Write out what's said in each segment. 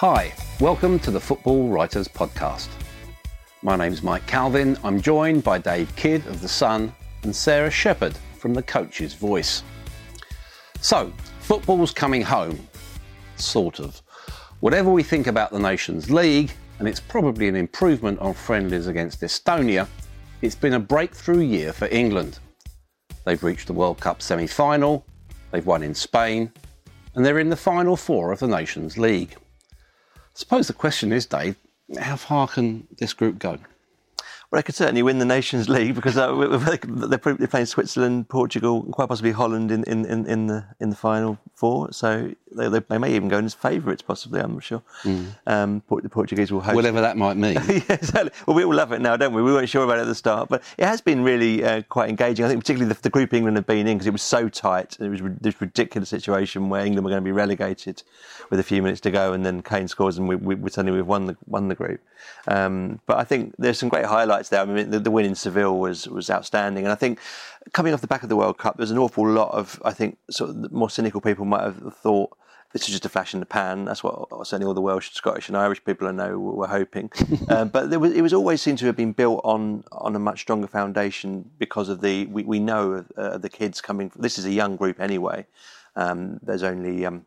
Hi, welcome to the Football Writers Podcast. My name's Mike Calvin. I'm joined by Dave Kidd of The Sun and Sarah Shepherd from The Coach's Voice. So, football's coming home. Sort of. Whatever we think about the Nations League, and it's probably an improvement on friendlies against Estonia, it's been a breakthrough year for England. They've reached the World Cup semi final, they've won in Spain, and they're in the final four of the Nations League. Suppose the question is, Dave, how far can this group go? Well, they could certainly win the Nations League because uh, they're probably playing Switzerland, Portugal, and quite possibly Holland in, in, in, in, the in the final four. So they, they, they may even go in as favourites, possibly. I'm not sure. Mm. Um, the Portuguese will host. Whatever that might mean. yeah, exactly. Well, we all love it now, don't we? We weren't sure about it at the start, but it has been really uh, quite engaging. I think particularly the, the, group England have been in because it was so tight. It was this ridiculous situation where England were going to be relegated with a few minutes to go, and then Kane scores, and we, we, we suddenly we've won the won the group. Um, but I think there's some great highlights there. I mean, the, the win in Seville was was outstanding, and I think coming off the back of the World Cup, there's an awful lot of I think sort of more cynical people might have thought this is just a flash in the pan. That's what certainly all the Welsh, Scottish, and Irish people I know were hoping. um, but was, it was always seemed to have been built on on a much stronger foundation because of the we, we know uh, the kids coming. This is a young group anyway. Um, there's only um,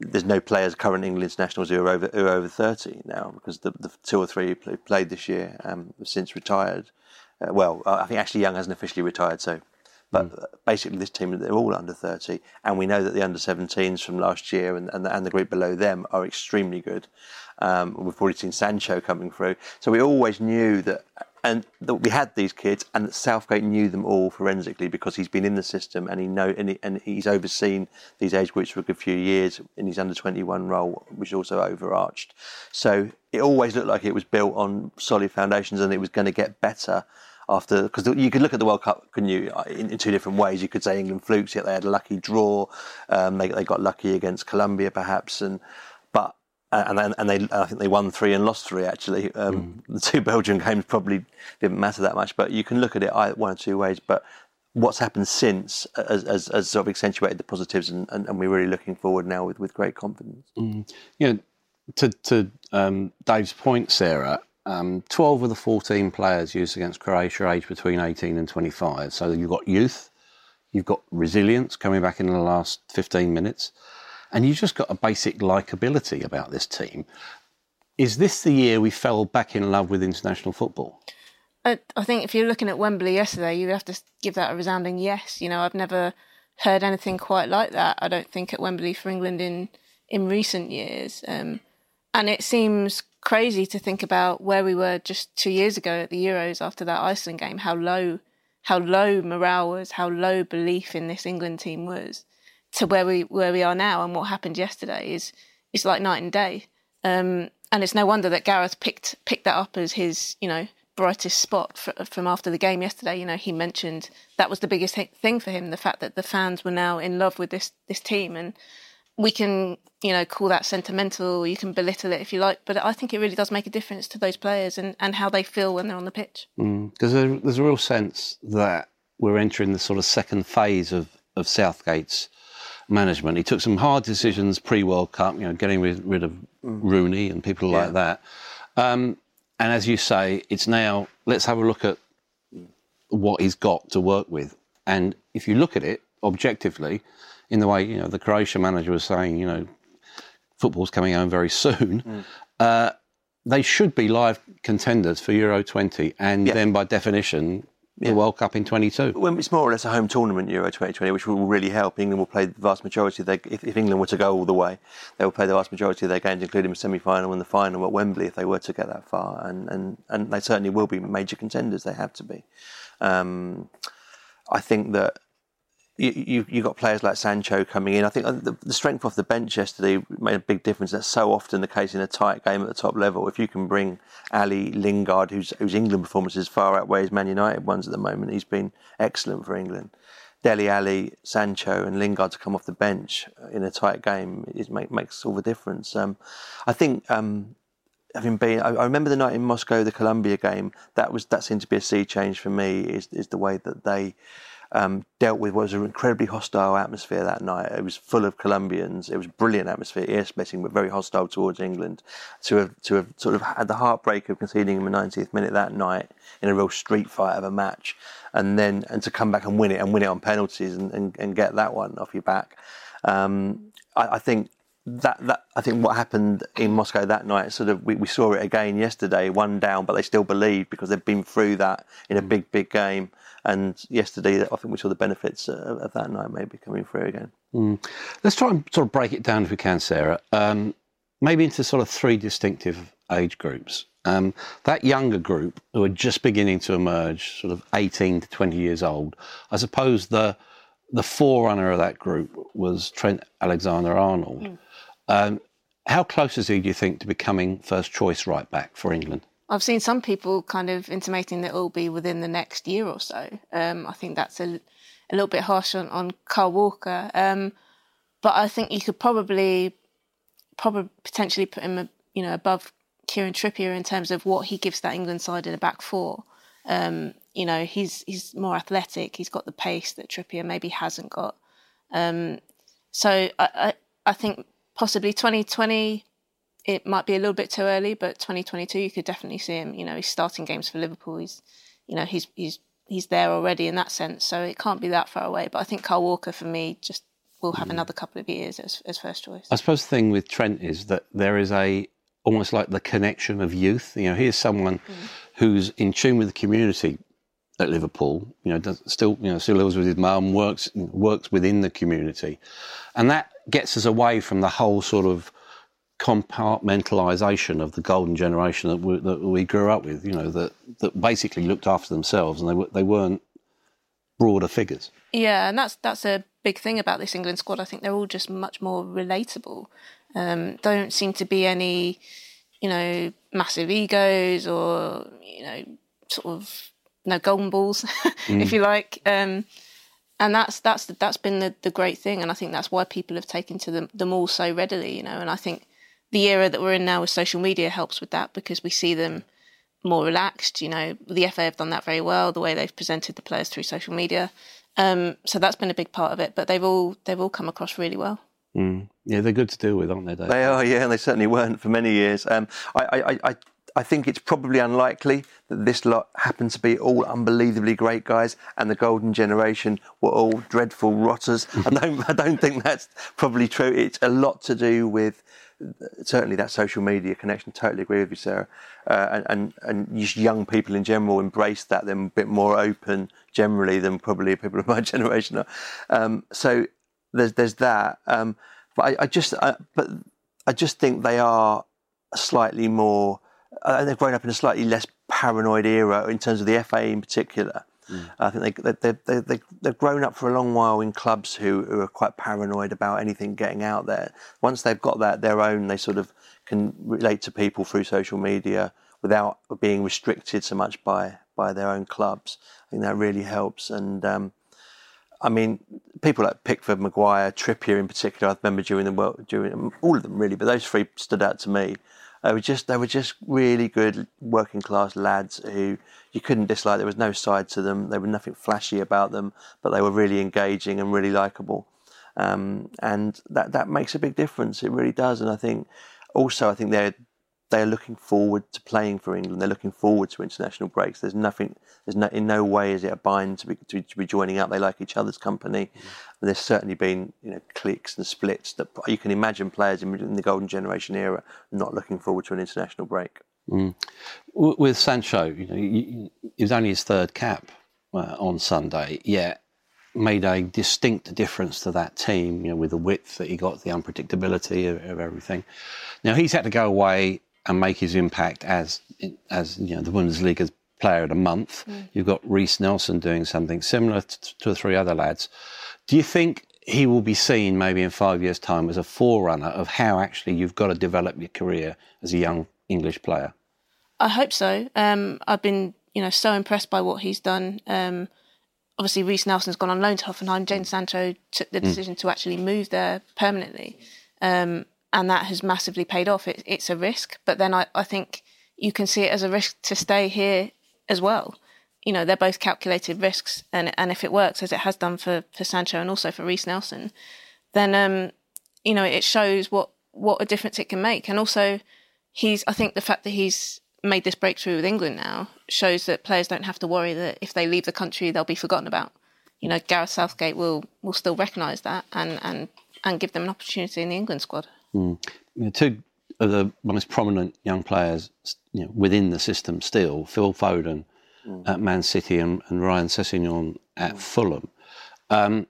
there's no players current England internationals who are over who are over 30 now because the, the two or three who played this year um, have since retired. Uh, well, I think Ashley Young hasn't officially retired, so but mm. basically, this team, they're all under 30. And we know that the under 17s from last year and, and, the, and the group below them are extremely good. Um, we've already seen Sancho coming through. So we always knew that, and that we had these kids, and that Southgate knew them all forensically because he's been in the system and he know and, he, and he's overseen these age groups for a good few years in his under 21 role, which also overarched. So it always looked like it was built on solid foundations and it was going to get better after because you could look at the World Cup, couldn't you, uh, in, in, two different ways? You could say England flukes, yet they had a lucky draw. Um, they they got lucky against Colombia, perhaps, and but and and they I think they won three and lost three actually. Um, mm. The two Belgian games probably didn't matter that much, but you can look at it one or two ways. But what's happened since has, has, has sort of accentuated the positives, and, and, and, we're really looking forward now with, with great confidence. Mm. You know, to to um, Dave's point, Sarah, um, 12 of the 14 players used against Croatia are aged between 18 and 25. So you've got youth, you've got resilience coming back in the last 15 minutes, and you've just got a basic likability about this team. Is this the year we fell back in love with international football? I, think if you're looking at Wembley yesterday, you'd have to give that a resounding yes. You know, I've never heard anything quite like that. I don't think at Wembley for England in in recent years. Um, and it seems crazy to think about where we were just two years ago at the Euros after that Iceland game, how low how low morale was, how low belief in this England team was, to where we where we are now and what happened yesterday is is like night and day. Um, and it's no wonder that Gareth picked picked that up as his you know brightest spot for, from after the game yesterday. You know he mentioned that was the biggest thing for him, the fact that the fans were now in love with this this team and we can, you know, call that sentimental, you can belittle it if you like, but I think it really does make a difference to those players and, and how they feel when they're on the pitch. Mm. There's, a, there's a real sense that we're entering the sort of second phase of, of Southgate's management. He took some hard decisions pre World Cup, you know, getting rid, rid of mm. Rooney and people yeah. like that. Um, and as you say, it's now let's have a look at what he's got to work with. And if you look at it objectively, in the way you know the Croatia manager was saying, you know, football's coming home very soon. Mm. uh, they should be live contenders for Euro 20, and Yeah. then by definition, the World Cup in 22. Well, it's more or less a home tournament, Euro 2020, which will really help. England will play the vast majority of their, if, if England were to go all the way, they will play the vast majority of their games, including the semi-final and the final at Wembley, if they were to get that far. And, and, and they certainly will be major contenders. They have to be. Um, I think that you, you you got players like Sancho coming in. I think uh, the, the strength off the bench yesterday made a big difference. That's so often the case in a tight game at the top level. If you can bring Alli Lingard, whose whose England performances far outweighs Man United ones at the moment, he's been excellent for England. Dele Alli, Sancho, and Lingard to come off the bench in a tight game it make, makes all the difference. Um, I think um, having been, I, I remember the night in Moscow, the Colombia game. That was that seemed to be a sea change for me. Is is the way that they um, dealt with what was an incredibly hostile atmosphere that night. It was full of Colombians. It was brilliant atmosphere, ear splitting, but very hostile towards England. To have to have sort of had the heartbreak of conceding in the 90th minute that night in a real street fight of a match, and then and to come back and win it and win it on penalties and, and, and get that one off your back. Um, I, I think that that I think what happened in Moscow that night, sort of we, we saw it again yesterday, one down, but they still believed because they've been through that in a big, big game. And yesterday, I think we saw the benefits of, of that night maybe coming through again. Let's try and sort of break it down if we can, Sarah. Um, maybe into sort of three distinctive age groups. Um, that younger group who are just beginning to emerge, sort of 18 to 20 years old, I suppose the the forerunner of that group was Trent Alexander Arnold. Um, how close is he, do you think, to becoming first choice right back for England? I've seen some people kind of intimating that it will be within the next year or so. Um, I think that's a, a little bit harsh on, on Kyle Walker. Um, but I think you could probably, probably potentially put him, you know, above Kieran Trippier in terms of what he gives that England side in a back four. Um, you know, he's he's more athletic. He's got the pace that Trippier maybe hasn't got. Um, so I, I I think possibly 2020 it might be a little bit too early, but 2022 you could definitely see him. You know, he's starting games for Liverpool. He's, you know, he's he's he's there already in that sense. So it can't be that far away. But I think Kyle Walker for me just will have mm. another couple of years as as first choice. I suppose the thing with Trent is that there is a almost like the connection of youth. You know, here's someone mm. who's in tune with the community at Liverpool. You know, does, still you know still lives with his mum, works works within the community, and that gets us away from the whole sort of compartmentalisation of the golden generation that we, that we grew up with. You know, that that basically looked after themselves and they they weren't broader figures. Yeah, and that's that's a big thing about this England squad. I think they're all just much more relatable. Um, don't seem to be any, you know, massive egos or you know, sort of no golden balls, if you like. Um, and that's that's that's been the, the great thing, and I think that's why people have taken to them, them all so readily, you know. And I think the era that we're in now with social media helps with that because we see them more relaxed. You know, the FA have done that very well. The way they've presented the players through social media, um, so that's been a big part of it. But they've all they've all come across really well. Mm. Yeah, they're good to deal with, aren't they? Dave? They are, yeah, and they certainly weren't for many years. Um, I, I, I, I think it's probably unlikely that this lot happened to be all unbelievably great guys, and the golden generation were all dreadful rotters. I don't, I don't think that's probably true. It's a lot to do with certainly that social media connection. Totally agree with you, Sarah. Uh, and, and and young people in general embrace that. They're a bit more open generally than probably people of my generation are. Um, so there's there's that. Um, but I, I just uh, but I just think they are slightly more. Uh, they've grown up in a slightly less paranoid era in terms of the FA in particular. I think they, they, they, they, they've grown up for a long while in clubs who, who are quite paranoid about anything getting out there. Once they've got that their own, they sort of can relate to people through social media without being restricted so much by by their own clubs. I think that really helps. And um, I mean, people like Pickford, Maguire, Trippier in particular. I remember during the world, during all of them really, but those three stood out to me. They were just they were just really good working class lads who you couldn't dislike. There was no side to them. There was nothing flashy about them, but they were really engaging and really likable. Um, and that that makes a big difference. It really does. And I think also I think they're they are looking forward to playing for England. They're looking forward to international breaks. There's nothing. There's no. In no way is it a bind to be to, to be joining up. They like each other's company. Mm. And there's certainly been you know cliques and splits that you can imagine players in, in the golden generation era not looking forward to an international break. Mm. With Sancho, you know, it was only his third cap uh, on Sunday, yet made a distinct difference to that team. You know, with the width that he got, the unpredictability of, of everything. Now he's had to go away and make his impact as as you know the Bundesliga's player of the month. Mm. You've got Reiss Nelson doing something similar to two or three other lads. Do you think he will be seen maybe in five years' time as a forerunner of how actually you've got to develop your career as a young English player? I hope so. Um, I've been you know so impressed by what he's done. Um, obviously, Reiss Nelson's gone on loan to Hoffenheim. Jadon Sancho took the mm. decision mm. to actually move there permanently. Um, and that has massively paid off. It, it's a risk, but then I, I think you can see it as a risk to stay here as well. You know, they're both calculated risks, and and if it works as it has done for for Sancho and also for Reiss Nelson, then um, you know, it shows what what a difference it can make. And also, he's I think the fact that he's made this breakthrough with England now shows that players don't have to worry that if they leave the country they'll be forgotten about. You know, Gareth Southgate will will still recognise that and and and give them an opportunity in the England squad. Mm. You know, two of the most prominent young players you know, within the system still, Phil Foden mm. at Man City and, and Ryan Sessegnon at mm. Fulham. Um,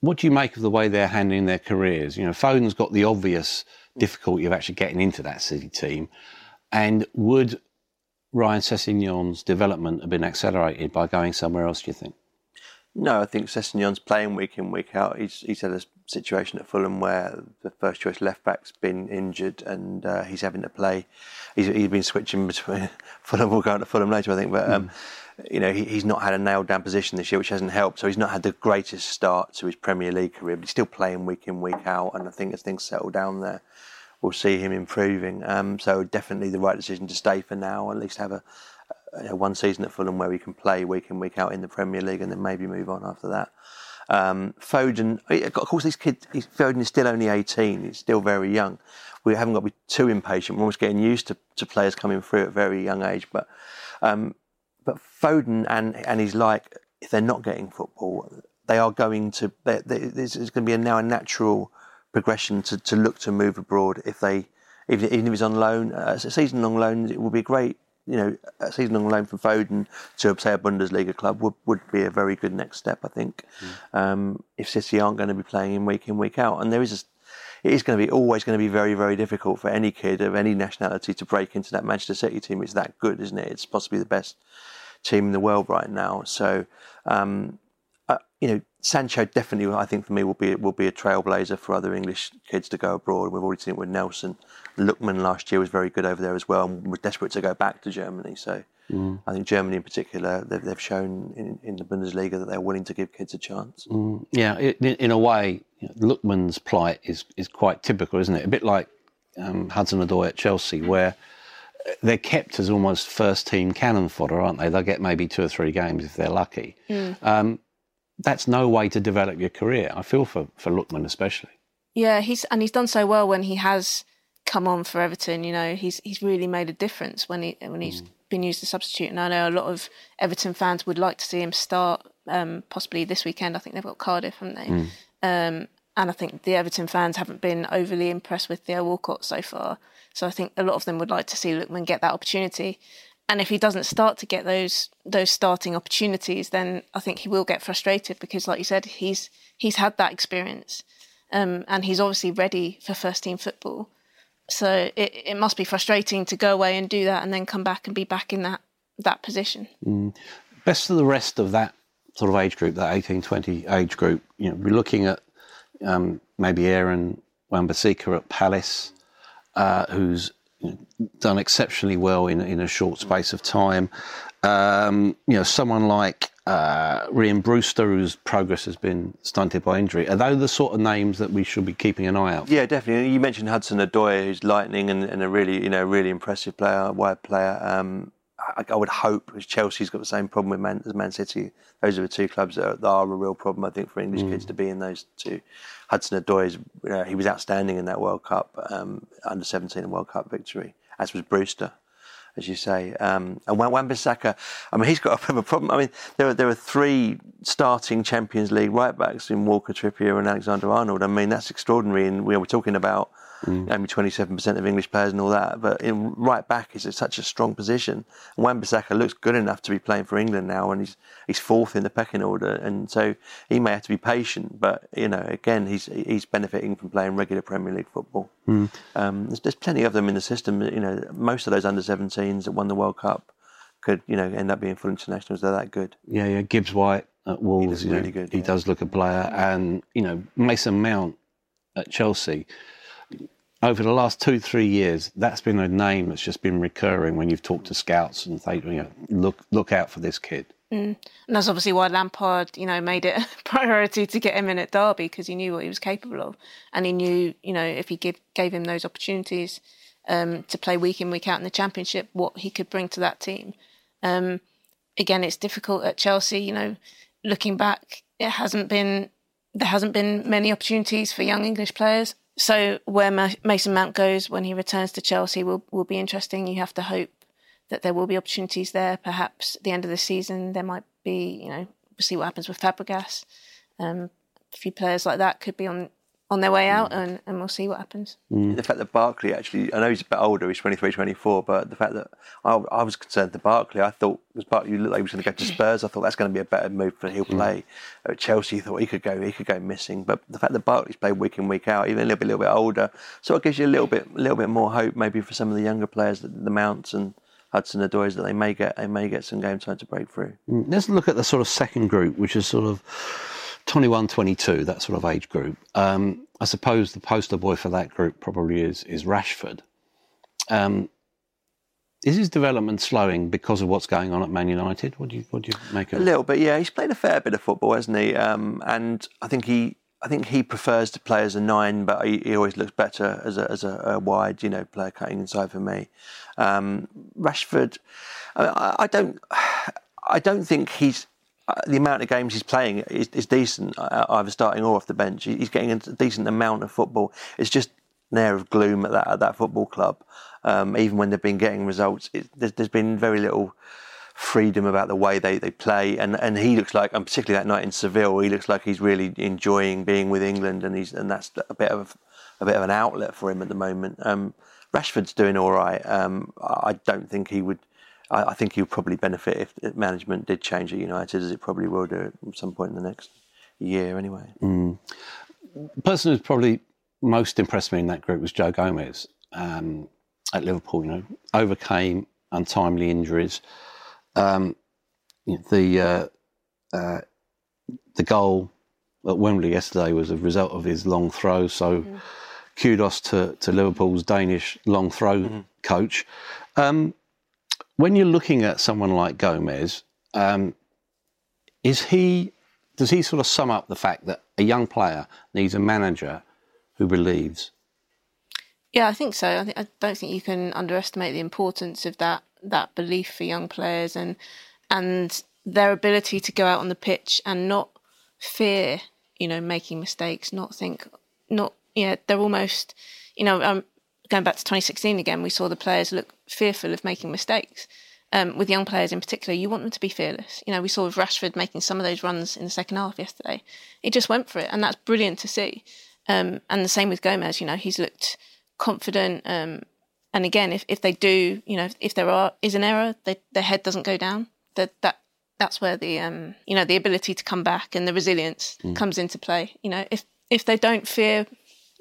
what do you make of the way they're handling their careers? You know, Foden's got the obvious difficulty of actually getting into that City team. And would Ryan Sessegnon's development have been accelerated by going somewhere else, do you think? No, I think Sessegnon's playing week in, week out. He's, he's had a situation at Fulham where the first choice left back's been injured and uh, he's having to play. He's, he's been switching between Fulham. We'll go on to Fulham later, I think, but. Um, mm. You know, he, he's not had a nailed down position this year, which hasn't helped. So he's not had the greatest start to his Premier League career, but he's still playing week in, week out. And I think as things settle down there, we'll see him improving. Um, so definitely the right decision to stay for now, at least have a, a, one season at Fulham where we can play week in, week out in the Premier League, and then maybe move on after that. Um, Foden, of course, this kid, Foden is still only 18. He's still very young. We haven't got to be too impatient. We're almost getting used to, to players coming through at a very young age. But um, but Foden and and he's like, if they're not getting football, they are going to. There's going to be a, now a natural progression to, to look to move abroad if they even, even if he's on loan, uh, a season long loan, it would be great you know, a season on loan from Foden to say a Bundesliga club would, would be a very good next step, I think. Mm. Um, if City aren't going to be playing in week in week out, and there is a, it is going to be always going to be very very difficult for any kid of any nationality to break into that Manchester City team. It's that good, isn't it? It's possibly the best team in the world right now. So, um, uh, you know, Sancho definitely, I think for me, will be will be a trailblazer for other English kids to go abroad. We've already seen it with Nelson. Lookman last year was very good over there as well, and we're desperate to go back to Germany. So mm. I think Germany in particular, they've, they've shown in, in, the Bundesliga that they're willing to give kids a chance. Mm. Yeah, in, in, a way, you know, Lookman's plight is is quite typical, isn't it? A bit like um, Hudson-Odoi at Chelsea, where they're kept as almost first team cannon fodder, aren't they? They'll get maybe two or three games if they're lucky. Mm. Um, that's no way to develop your career. I feel for, for Lookman especially. Yeah, he's and he's done so well when he has come on for Everton. You know, he's he's really made a difference when he when he's mm. been used as a substitute. And I know a lot of Everton fans would like to see him start, um, possibly this weekend. I think they've got Cardiff, haven't they? Mm. Um, and I think the Everton fans haven't been overly impressed with Theo Walcott so far. So I think a lot of them would like to see Lookman get that opportunity. And if he doesn't start to get those those starting opportunities, then I think he will get frustrated because, like you said, he's he's had that experience, um, and he's obviously ready for first team football. So it, it must be frustrating to go away and do that, and then come back and be back in that that position. Mm. Best of the rest of that sort of age group, that 18, 20 age group, you know, we're looking at um, maybe Aaron Wan-Bissaka at Palace, uh, who's done exceptionally well in, in a short space of time. Um, you know, someone like uh, Rhian Brewster, whose progress has been stunted by injury. Are those the sort of names that we should be keeping an eye out? Yeah, definitely. You mentioned Hudson-Odoi, who's lightning and, and, a really, you know, really impressive player, wide player. Um, I, I, would hope, as Chelsea's got the same problem with Man, as Man City, those are the two clubs that are, that are a real problem, I think, for English mm. kids to be in those two. Hudson-Odoi, uh, he was outstanding in that World Cup, um, under 17 World Cup victory as was Brewster as you say. Um, and Wan-Bissaka, I mean, he's got a bit of a problem. I mean, there are, there are three starting Champions League right backs in Walker, Trippier, and Alexander Arnold. I mean, that's extraordinary. And we were talking about mm. only 27% of English players and all that. But in right back is such a strong position. And Wan-Bissaka looks good enough to be playing for England now, and he's he's fourth in the pecking order. And so he may have to be patient. But you know, again, he's he's benefiting from playing regular Premier League football. Mm. Um, there's, there's plenty of them in the system. You know, most of those under 17s that won the World Cup could you know end up being full internationals. They're that good. Yeah, yeah. Gibbs White at Wolves, he really know, good. He yeah. does look a player, and you know Mason Mount at Chelsea over the last two, three years, that's been a name that's just been recurring when you've talked to scouts and they, you know, look look out for this kid. Mm. And that's obviously why Lampard, you know, made it a priority to get him in at Derby because he knew what he was capable of, and he knew, you know, if he give, gave him those opportunities um, to play week in week out in the Championship, what he could bring to that team. Um, again, it's difficult at Chelsea. You know, looking back, it hasn't been there hasn't been many opportunities for young English players. So where Mason Mount goes when he returns to Chelsea will will be interesting. You have to hope that there will be opportunities there. Perhaps at the end of the season there might be. You know, we'll see what happens with Fabregas. Um, a few players like that could be on on their way out, mm. and, and we'll see what happens. Mm. The fact that Barkley actually, I know he's a bit older, he's 23, 24, but the fact that I, I was concerned to Barkley, I thought was Barkley looked like he was going to go to Spurs. I thought that's going to be a better move for he'll mm. play. Mm. At Chelsea, thought he could go, he could go missing. But the fact that Barkley's played week in, week out, even a little bit, little bit older, so it gives you a little bit, a little bit more hope maybe for some of the younger players, the, the Mounts and Hudson Odois, that they may get, they may get some game time to break through. Mm. Let's look at the sort of second group, which is sort of 21, 22, that sort of age group. Um, I suppose the poster boy for that group probably is is Rashford. Um, is his development slowing because of what's going on at Man United? What do you what do you make of it? A little bit, yeah. He's played a fair bit of football, hasn't he? Um, and I think he I think he prefers to play as a nine, but he, he always looks better as a as a, a, wide, you know, player cutting inside for me. Um, Rashford, I, I don't I don't think he's the amount of games he's playing is, is decent, uh, either starting or off the bench. He's getting a decent amount of football. It's just an air of gloom at that at that football club. Um, even when they've been getting results, it, there's, there's been very little freedom about the way they, they play. And, and he looks like, and particularly that night in Seville, he looks like he's really enjoying being with England, and he's and that's a bit of a bit of an outlet for him at the moment. Um, Rashford's doing all right. Um, I don't think he would I, I think he would probably benefit if management did change at United, as it probably will do at some point in the next year anyway. Mm. The person who's probably most impressed me in that group was Joe Gomez um, at Liverpool. You know, overcame untimely injuries. Um, the uh, uh, the goal at Wembley yesterday was a result of his long throw. So, mm. kudos to, to Liverpool's Danish long throw mm. coach. Um, when you're looking at someone like Gomez, um, is he does he sort of sum up the fact that a young player needs a manager who believes? Yeah, I think so. I, th- I don't think you can underestimate the importance of that that belief for young players and and their ability to go out on the pitch and not fear, you know, making mistakes, not think, not yeah, they're almost, you know, um, going back to 2016 again, we saw the players look fearful of making mistakes. Um, with young players in particular, you want them to be fearless. You know, we saw with Rashford making some of those runs in the second half yesterday. He just went for it, and that's brilliant to see. Um, and the same with Gomez. You know, he's looked confident. Um, and again, if, if they do, you know, if there are is an error, they, their head doesn't go down. That that that's where the um, you know the ability to come back and the resilience mm. comes into play. You know, if if they don't fear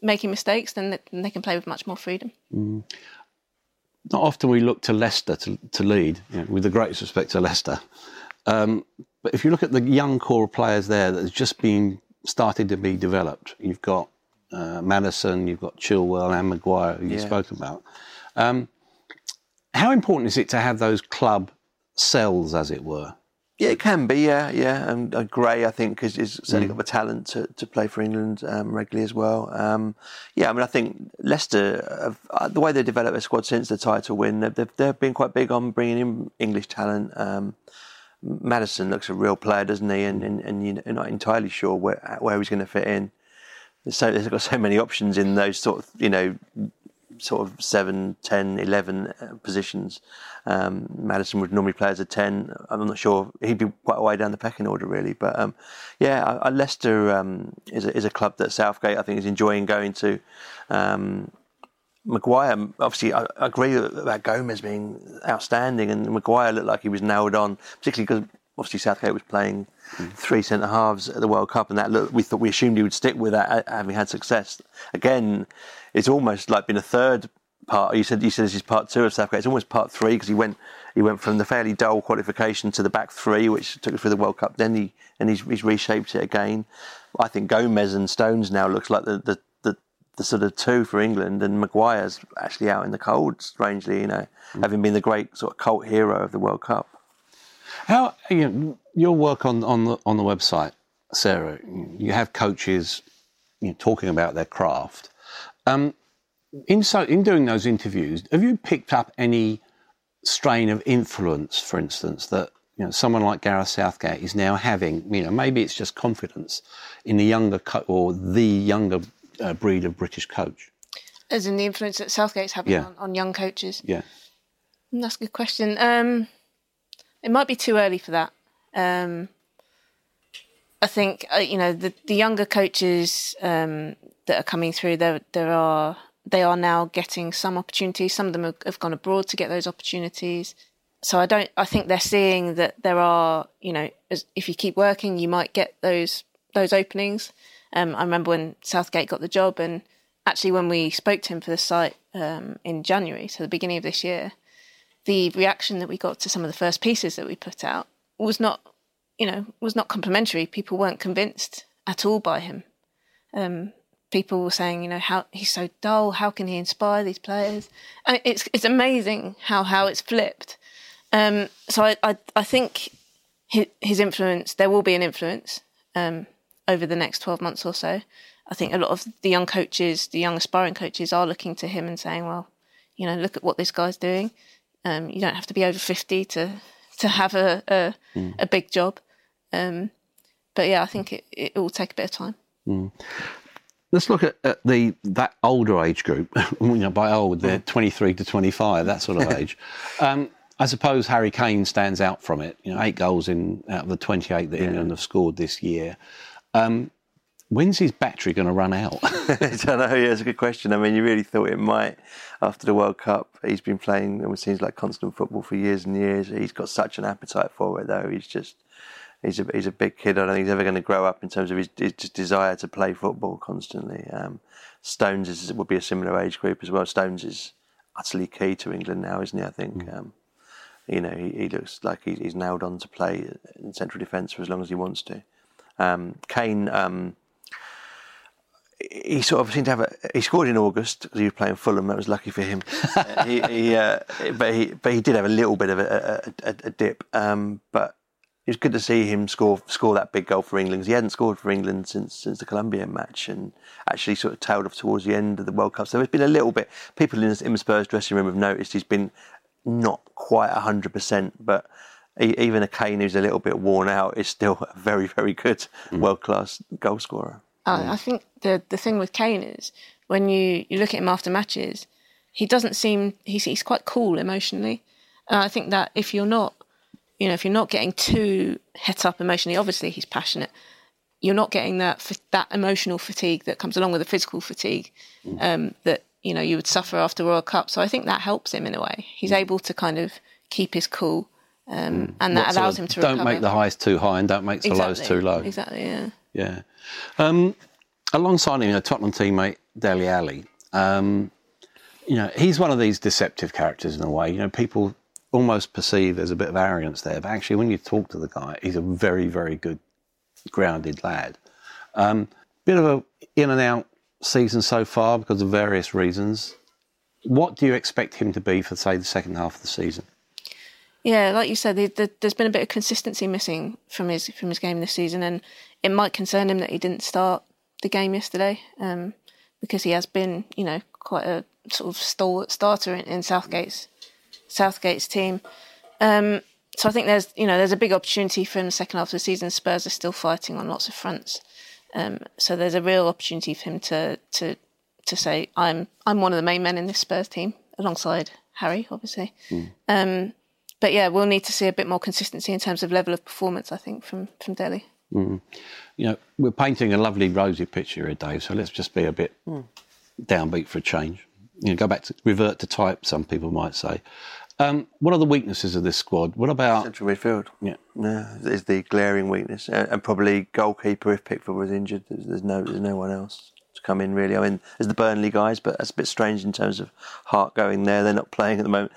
making mistakes, then they can play with much more freedom. Mm. Not often we look to Leicester to, to lead, you know, with the greatest respect to Leicester. Um, but if you look at the young core of players there that has just been started to be developed, you've got uh, Maddison, you've got Chilwell and Maguire, who you yeah. spoke about. Um, how important is it to have those club cells, as it were? Yeah, it can be. Yeah, yeah. And uh, Gray, I think, is, is certainly mm. got the talent to, to play for England um, regularly as well. Um, yeah, I mean, I think Leicester, have, uh, the way they developed their squad since the title win, they've, they've been quite big on bringing in English talent. Um, Maddison looks a real player, doesn't he? And, and, and you're not entirely sure where, where he's going to fit in. So they've got so many options in those sort of, you know, sort of 7, 10, 11 uh, positions. Um, Maddison would normally play as a 10. I'm not sure. He'd be quite a way down the pecking order, really. But um, yeah, I, I Leicester um, is, a, is a club that Southgate, I think, is enjoying going to. Um, Maguire, obviously, I, I agree about Gomez being outstanding, and Maguire looked like he was nailed on, particularly because obviously Southgate was playing mm. three centre halves at the World Cup, and that look, we thought we assumed he would stick with that, having had success. Again, it's almost like been a third part. You said you said this is part two of Southgate. It's almost part three because he went he went from the fairly dull qualification to the back three, which took us through the World Cup. Then he and he's, he's reshaped it again. I think Gomez and Stones now looks like the, the the, the sort of two for England, and Maguire's actually out in the cold. Strangely, you know, mm. having been the great sort of cult hero of the World Cup. How you know, your work on on the on the website, Sarah? You have coaches you know, talking about their craft. Um, in so in doing those interviews, have you picked up any strain of influence, for instance, that you know someone like Gareth Southgate is now having? You know, maybe it's just confidence in the younger co- or the younger uh, breed of British coach. As in the influence that Southgate's having yeah. on, on, young coaches. Yeah, mm, that's a good question. Um, it might be too early for that. Um, I think uh, you know the the younger coaches um, that are coming through. There there are they are now getting some opportunities. Some of them have, gone abroad to get those opportunities. So I don't. I think they're seeing that there are, you know, as, if you keep working, you might get those those openings. Um, I remember when Southgate got the job, and actually when we spoke to him for the site um, in January, so the beginning of this year, the reaction that we got to some of the first pieces that we put out was not, you know, was not complimentary. People weren't convinced at all by him. Um, people were saying, you know, how he's so dull. How can he inspire these players? And it's it's amazing how how it's flipped. Um, so I, I, I think his, his influence there will be an influence um, over the next twelve months or so. I think a lot of the young coaches, the young aspiring coaches, are looking to him and saying, well, you know, look at what this guy's doing. Um, you don't have to be over fifty to to have a a, mm. a big job. Um, but yeah, I think it, it will take a bit of time. Mm. Let's look at, at, the that older age group. you know, by old, they're mm. 23 to 25, that sort of age. Um, I suppose Harry Kane stands out from it. You know, eight goals in out of the 28 that yeah. England have scored this year. Um, when's his battery going to run out? I don't know. Yeah, it's a good question. I mean, you really thought it might after the World Cup. He's been playing, it seems like constant football for years and years. He's got such an appetite for it, though. He's just he's a he's a big kid. I don't think he's ever going to grow up in terms of his, his desire to play football constantly. Um, Stones is, would be a similar age group as well. Stones is utterly key to England now, isn't he? I think. Mm. Um, you know, he, he looks like he, he's nailed on to play in central defence for as long as he wants to. Um, Kane, um, he sort of seemed to have a. He scored in August because he was playing Fulham. That was lucky for him. he, he uh, but he, but he did have a little bit of a, a, a dip. Um, but it was good to see him score score that big goal for England because he hadn't scored for England since since the Colombian match and actually sort of tailed off towards the end of the World Cup. So there's been a little bit. People in, in the Spurs dressing room have noticed he's been not quite hundred percent, but even a Kane who's a little bit worn out is still a very very good mm. world class goal scorer. Uh, I think the the thing with Kane is when you you look at him after matches, he doesn't seem he's he's quite cool emotionally. And I think that if you're not you know, if you're not getting too het up emotionally, obviously he's passionate. You're not getting that that emotional fatigue that comes along with the physical fatigue mm. um, that you know you would suffer after World Cup. So I think that helps him in a way. He's mm. able to kind of keep his cool, um, mm. and that allows him to. Don't recover. make the highs too high and don't make the exactly. lows too low. Exactly. Yeah. Yeah. Um, alongside him, you know, Tottenham teammate Dele Alli. Um, you know, he's one of these deceptive characters in a way. You know, people almost perceive there's a bit of arrogance there, but actually, when you talk to the guy, he's a very, very good, grounded lad. Um, bit of a in and out season so far because of various reasons. What do you expect him to be for, say, the second half of the season? Yeah, like you said, the, the, there's been a bit of consistency missing from his from his game this season, and it might concern him that he didn't start the game yesterday um, because he has been, you know, quite a sort of stalwart starter in, in Southgate's Southgate's team. Um, so I think there's you know there's a big opportunity for him the second half of the season. Spurs are still fighting on lots of fronts, um, so there's a real opportunity for him to to to say I'm I'm one of the main men in this Spurs team alongside Harry, obviously. Um, but yeah, we'll need to see a bit more consistency in terms of level of performance. I think from from Dele. You know, we're painting a lovely rosy picture here, Dave. So let's just be a bit downbeat for a change. You know, go back to revert to type. Some people might say. Um, what are the weaknesses of this squad? What about Central midfield. yeah? Yeah, is the glaring weakness, and, and probably goalkeeper if Pickford was injured. There's, there's no, there's no one else to come in really. I mean, there's the Burnley guys, but that's a bit strange in terms of Hart going there. They're not playing at the moment.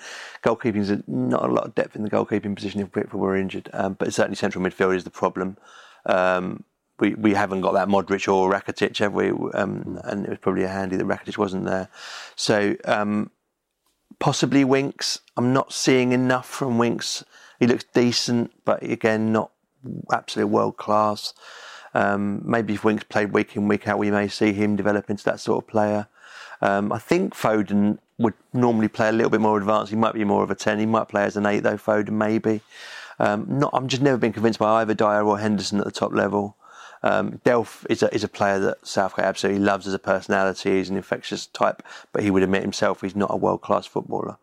Goalkeeping's not a lot of depth in the goalkeeping position if Pickford were injured, um, but certainly central midfield is the problem. Um, we we haven't got that Modric or Rakitic, have we? Um, and it was probably a handy that Rakitic wasn't there. So um, possibly Winks. I'm not seeing enough from Winks. He looks decent, but again, not absolute world class. Um, maybe if Winks played week in, week out, we may see him develop into that sort of player. Um, I think Foden would normally play a little bit more advanced. He might be more of a 10. He might play as an 8, though, Foden, maybe. Um, not, I'm just never been convinced by either Dier or Henderson at the top level. Um, Delph is a, is a player that Southgate absolutely loves as a personality. He's an infectious type, but he would admit himself he's not a world class footballer.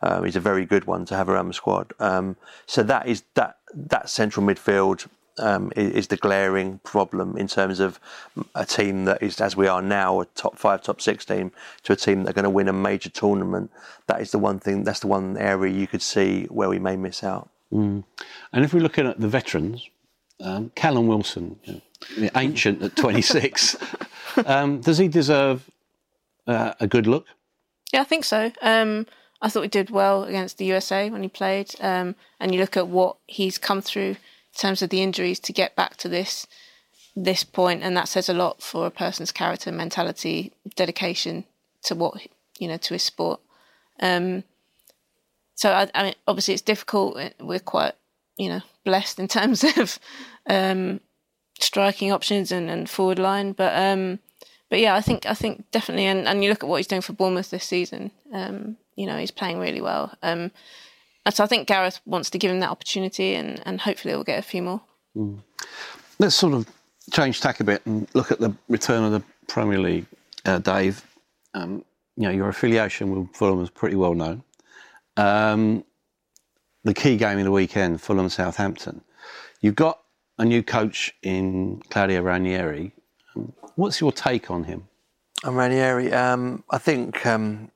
Um, he's a very good one to have around the squad. Um, so that is that that central midfield um, is, is the glaring problem in terms of a team that is, as we are now, a top five, top six team to a team that are going to win a major tournament. That is the one thing. That's the one area you could see where we may miss out. And if we're looking at the veterans, um, Callum Wilson, you know, the ancient at 26, um, does he deserve uh, a good look? Yeah, I think so. Um, I thought he did well against the USA when he played. Um, and you look at what he's come through in terms of the injuries to get back to this this point, and that says a lot for a person's character, mentality, dedication to what you know to his sport. Um, so I, I mean, obviously it's difficult. We're quite you know blessed in terms of um, striking options and, and forward line, but um, but yeah, I think I think definitely, and, and you look at what he's doing for Bournemouth this season. Um, you know, he's playing really well. Um, so I think Gareth wants to give him that opportunity, and, and hopefully we'll get a few more. Let's sort of change tack a bit and look at the return of the Premier League, uh, Dave. Um, you know, your affiliation with Fulham is pretty well known. Um, the key game of the weekend, Fulham Southampton. You've got a new coach in Claudio Ranieri. Um, What's your take on him? And Ranieri, um, I think um,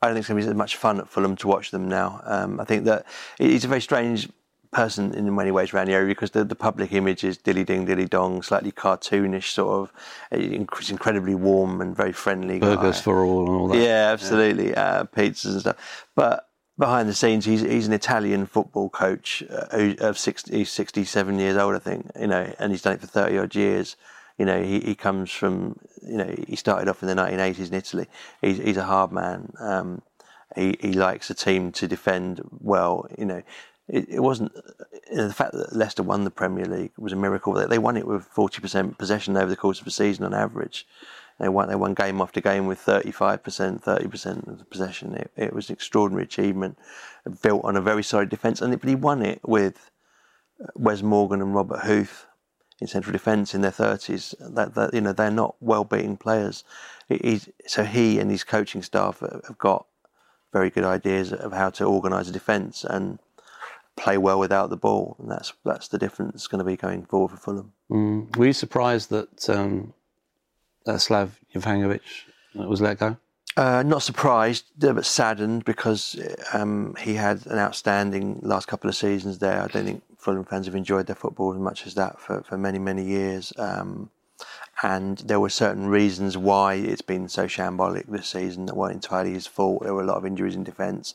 I don't think it's going to be as much fun at Fulham to watch them now. Um, I think that he's a very strange person in many ways, Ranieri, because the, the public image is dilly ding, dilly dong, slightly cartoonish, sort of. It's incredibly warm and very friendly. guy. Burgers for all and all that. Yeah, absolutely. Uh, pizzas and stuff. But behind the scenes, he's he's an Italian football coach uh, of 60, he's 67 years old, I think, you know, and he's done it for 30 odd years. You know, he, he comes from, you know, he started off in the 1980s in Italy. He's, he's a hard man. Um, he, he likes a team to defend well. You know, it, it wasn't you know, the fact that Leicester won the Premier League was a miracle. They, they won it with 40% possession over the course of a season on average. They won, they won game after game with 35%, 30% of the possession. It, it was an extraordinary achievement, built on a very solid defence. And he won it with Wes Morgan and Robert Huth in central defence in their 30s. That, that you know they're not well beaten players. So he and his coaching staff have have got very good ideas of how to organise a defence and play well without the ball. And that's that's the difference going to be going forward for Fulham. Mm. Were you surprised that um, uh, Slav Jokanovic was let go? Uh, not surprised, uh, but saddened because um, he had an outstanding last couple of seasons there. I don't think Fulham fans have enjoyed their football as much as that for, for many, many years. Um, and there were certain reasons why it's been so shambolic this season that weren't entirely his fault. There were a lot of injuries in defence.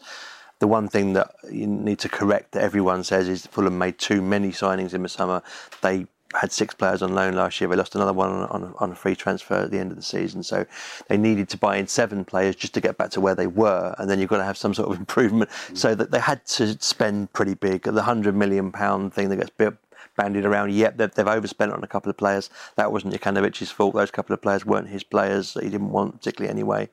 The one thing that you need to correct that everyone says is Fulham made too many signings in the summer. They had six players on loan last year. They lost another one on, on, on a free transfer at the end of the season. So they needed to buy in seven players just to get back to where they were. And then you've got to have some sort of improvement. So that they had to spend pretty big. The hundred million pound thing that gets bit bandied around. Yep, they've, they've overspent on a couple of players. That wasn't Jokanovic's fault. Those couple of players weren't his players that he didn't want particularly anyway.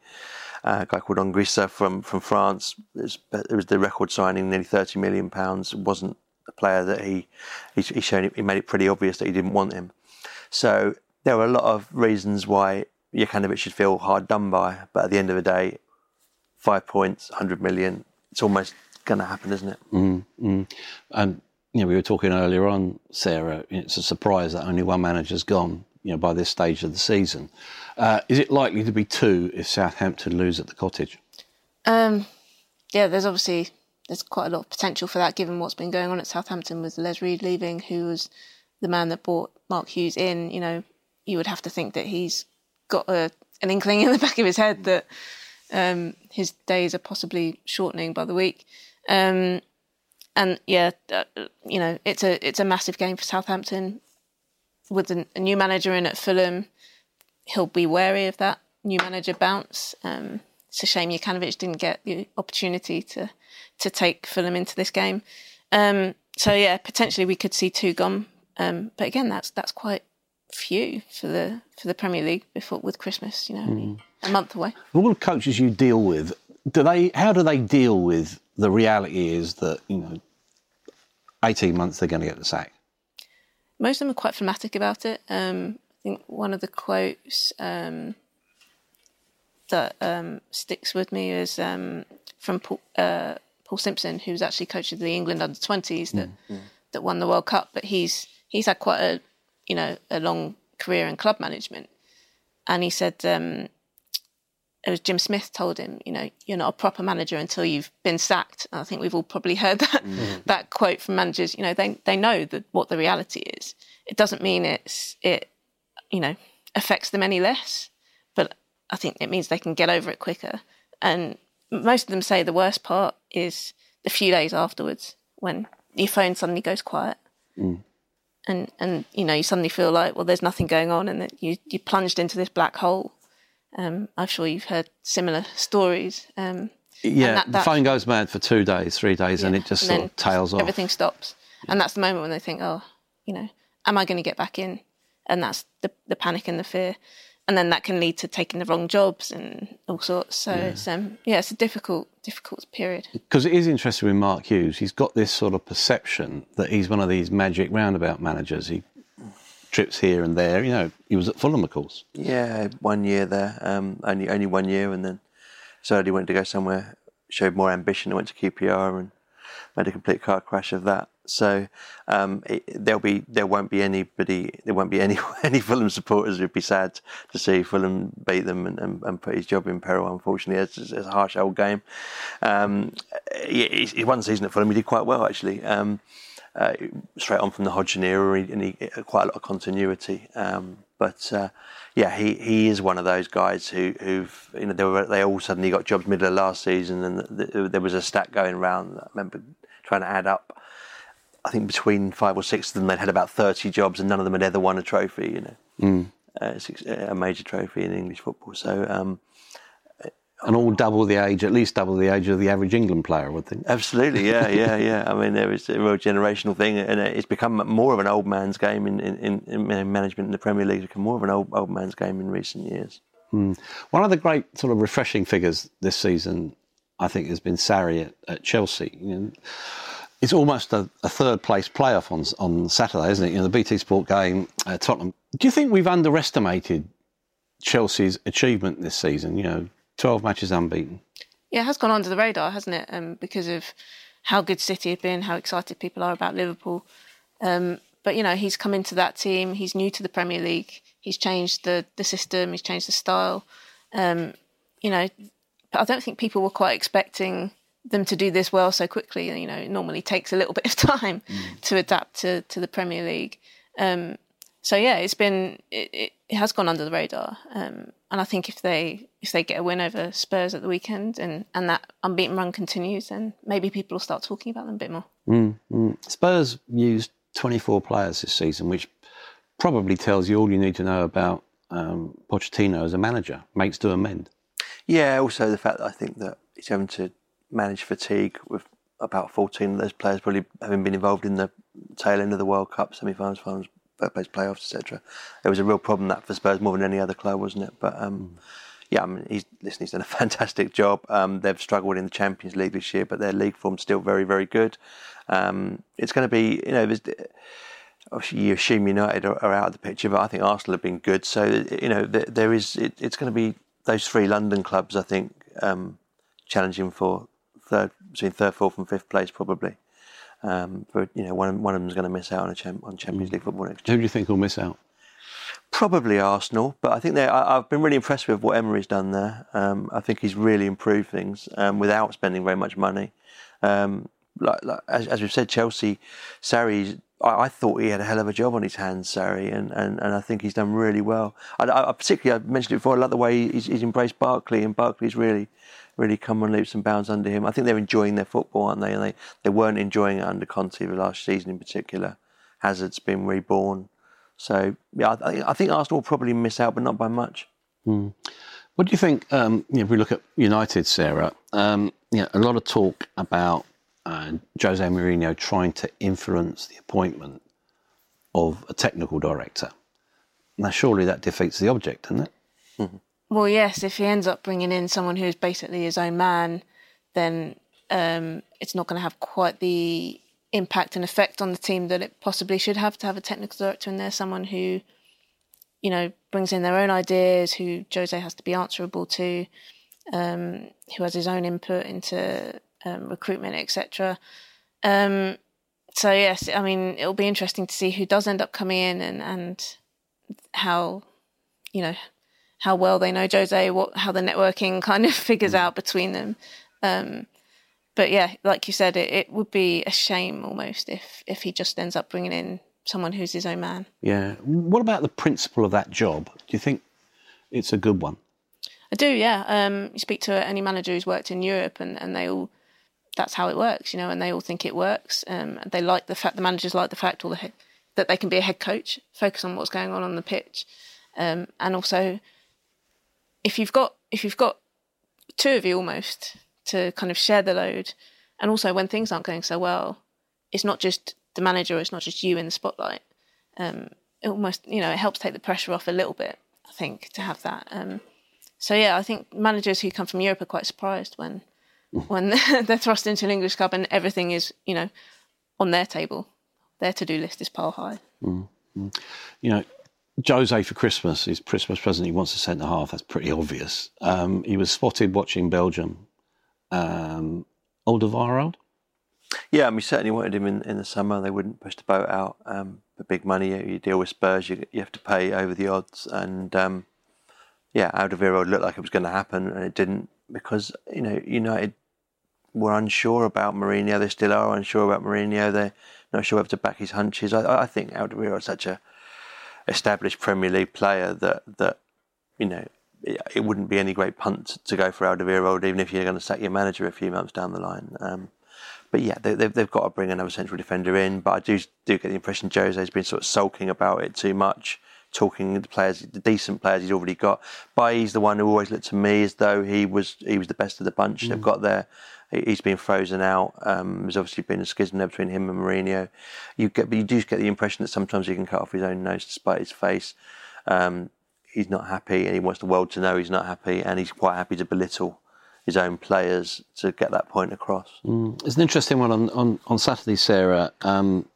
Uh, a guy called Anguissa from from France. It was, it was the record signing, nearly thirty million pounds. It wasn't a player that he he, he showed it, he made it pretty obvious that he didn't want him. So there were a lot of reasons why Jokanovic should feel hard done by. But at the end of the day, five points, 100 million, it's almost going to happen, isn't it? Mm, mm. And you know, we were talking earlier on, Sarah. It's a surprise that only one manager's gone. You know, by this stage of the season, uh, is it likely to be two if Southampton lose at the Cottage? Um, yeah, there's obviously there's quite a lot of potential for that, given what's been going on at Southampton with Les Reed leaving, who was the man that brought Mark Hughes in. You know, you would have to think that he's got a, an inkling in the back of his head that um, his days are possibly shortening by the week. Um, and yeah, uh, you know, it's a it's a massive game for Southampton with a, a, new manager in at Fulham. He'll be wary of that new manager bounce. Um, it's a shame Jokanovic didn't get the opportunity to to take Fulham into this game. Um, so yeah, potentially we could see two gone. Um, but again, that's that's quite few for the for the Premier League before with Christmas. You know, mm. a month away. All the coaches you deal with, do they? How do they deal with the reality? Is that you know, eighteen months they're going to get the sack. Most of them are quite phlegmatic about it. Um, I think one of the quotes um, that um, sticks with me is um, from Paul, uh, Paul, Simpson, who's actually coach of the England under twenties that mm. that won the World Cup. But he's he's had quite a you know a long career in club management, and he said um, it was Jim Smith told him, you know, you're not a proper manager until you've been sacked. And I think we've all probably heard that mm. that quote from managers. You know, they they know that what the reality is. It doesn't mean it's it, you know, affects them any less, but I think it means they can get over it quicker. And most of them say the worst part is the few days afterwards when your phone suddenly goes quiet. Mm. And and you know you suddenly feel like well there's nothing going on and that you you plunged into this black hole. Um, I'm sure you've heard similar stories. Um, yeah, that, that, the phone goes mad for two days, three days, yeah, and it just and sort of tails off. Everything stops, and that's the moment when they think, oh, you know, am I going to get back in? And that's the the panic and the fear and then that can lead to taking the wrong jobs and all sorts. So yeah. it's um, yeah, it's a difficult difficult period. Because it is interesting with Mark Hughes. He's got this sort of perception that he's one of these magic roundabout managers. He trips here and there. You know, he was at Fulham, of course. Yeah, one year there, um, only only one year, and then decided he wanted to go somewhere, showed more ambition. I went to QPR and made a complete car crash of that. So um, it, there'll be there won't be anybody there won't be any any Fulham supporters who'd be sad to see Fulham beat them and, and, and put his job in peril. Unfortunately, it's, it's a harsh old game. Um, he, he, one season at Fulham, he did quite well actually. Um, uh, straight on from the Hodgson era, and he, quite a lot of continuity. Um, but uh, yeah, he, he is one of those guys who who've you know they were they all suddenly got jobs middle of last season, and the, the, there was a stat going around. I remember trying to add up I think between five or six of them, they'd had about 30 jobs and none of them had ever won a trophy, you know, mm. uh, a major trophy in English football. So, um, and all double the age, at least double the age of the average England player, I would think. Absolutely, yeah, yeah, yeah. I mean, there is a real generational thing, and it's become more of an old man's game in, in, in management in the Premier League. It's become more of an old, old man's game in recent years. Mm. One of the great sort of refreshing figures this season, I think, has been Sarri at, at Chelsea. You know, it's almost a, a, third place playoff on on Saturday, isn't it? You know, the BT Sport game Tottenham. Do you think we've underestimated Chelsea's achievement this season? You know, twelve matches unbeaten. Yeah, it has gone under the radar, hasn't it? Um, because of how good City have been, how excited people are about Liverpool. Um, but you know, he's come into that team. He's new to the Premier League. He's changed the the system. He's changed the style. Um, you know, I don't think people were quite expecting them to do this well so quickly. You know, it normally takes a little bit of time mm. to adapt to, to the Premier League. Um, so yeah, it's been it, it, has gone under the radar, um, and I think if they if they get a win over Spurs at the weekend and, and that unbeaten run continues, then maybe people will start talking about them a bit more. Mm, mm. Spurs used 24 players this season, which probably tells you all you need to know about um, Pochettino as a manager. Makes do amend. Yeah, also the fact that I think that he's having to manage fatigue with about 14 of those players probably having been involved in the tail end of the World Cup, semi-finals, finals, place playoffs, etc. It was a real problem that for Spurs more than any other club, wasn't it? But um, mm. yeah, I mean, he's listen, he's done a fantastic job. Um, they've struggled in the Champions League this year, but their league form's still very, very good. Um, it's going to be, you know, obviously you assume United are, are, out of the picture, but I think Arsenal have been good. So you know there, there is it, it's going to be those three London clubs. I think um, challenging for third between third, fourth, and fifth place probably. Um, but you know one one of them is going to miss out on a champ, on Champions mm. League football next. Who do you think will miss out? Probably Arsenal, but I think they. I, have been really impressed with what Emery's done there. Um, I think he's really improved things um, without spending very much money. Um, like, like as, as, we've said, Chelsea, Sarri I, I, thought he had a hell of a job on his hands, Sarri, and, and, and I think he's done really well. I, I particularly, I mentioned it before, I like the way he's, he's embraced Barkley, and Barkley's really, really come on leaps and bounds under him. I think they're enjoying their football, aren't they? And they, they weren't enjoying it under Conte the last season in particular. Hazard's been reborn. So, yeah, I, I think Arsenal will probably miss out, but not by much. Mm. What do you think? Um, you know, if we look at United, Sarah, um, you know, a lot of talk about uh, Jose Mourinho trying to influence the appointment of a technical director. Now, surely that defeats the object, doesn't it? Mm-hmm. Well, yes. If he ends up bringing in someone who's basically his own man, then um, it's not going to have quite the impact and effect on the team that it possibly should have to have a technical director in there, someone who, you know, brings in their own ideas, who Jose has to be answerable to, um, who has his own input into um, recruitment, etc. Um, so yes, I mean it'll be interesting to see who does end up coming in and and how you know how well they know Jose, what how the networking kind of figures out between them. Um, but yeah, like you said, it, it would be a shame almost if if he just ends up bringing in someone who's his own man. Yeah. What about the principle of that job? Do you think it's a good one? I do. Yeah. Um, you speak to any manager who's worked in Europe, and and they all that's how it works, you know, and they all think it works. Um, they like the fact the managers like the fact all the he- that they can be a head coach, focus on what's going on on the pitch, um, and also if you've got if you've got two of you almost to kind of share the load, and also when things aren't going so well, it's not just the manager, it's not just you in the spotlight. Um, it almost you know it helps take the pressure off a little bit. I think to have that. Um, so yeah, I think managers who come from Europe are quite surprised when when they're thrust into an English club and everything is, you know, on their table. Their to do list is pile high. Mm-hmm. You know, Jose for Christmas, his Christmas present, he wants a centre half. That's pretty obvious. Um, he was spotted watching Belgium. Um, Alderweireld? Yeah, I mean, certainly wanted him in, in the summer. They wouldn't push the boat out um, for big money. You deal with Spurs, you, you have to pay over the odds. And um, yeah, Alderweireld looked like it was going to happen, and it didn't because you know United were unsure about Mourinho. They still are unsure about Mourinho. They're not sure whether to back his hunches. I, I think Alderweireld is such a established Premier League player that that you know it, it wouldn't be any great punt to go for Alderweireld, even if you're going to sack your manager a few months down the line. Um, but yeah, they, have they've got to bring another central defender in. But I do do get the impression Jose's been sort of sulking about it too much talking the players, the decent players he's already got. Bailly's the one who always looked to me as though he was he was the best of the bunch. Mm. They've got there. He's been frozen out. Um, there's obviously been a schism there between him and Mourinho. You get, but you do get the impression that sometimes he can cut off his own nose to spite his face. Um, he's not happy, and he wants the world to know he's not happy, and he's quite happy to belittle his own players to get that point across. Mm. It's an interesting one on on, on Saturday, Sarah. Um,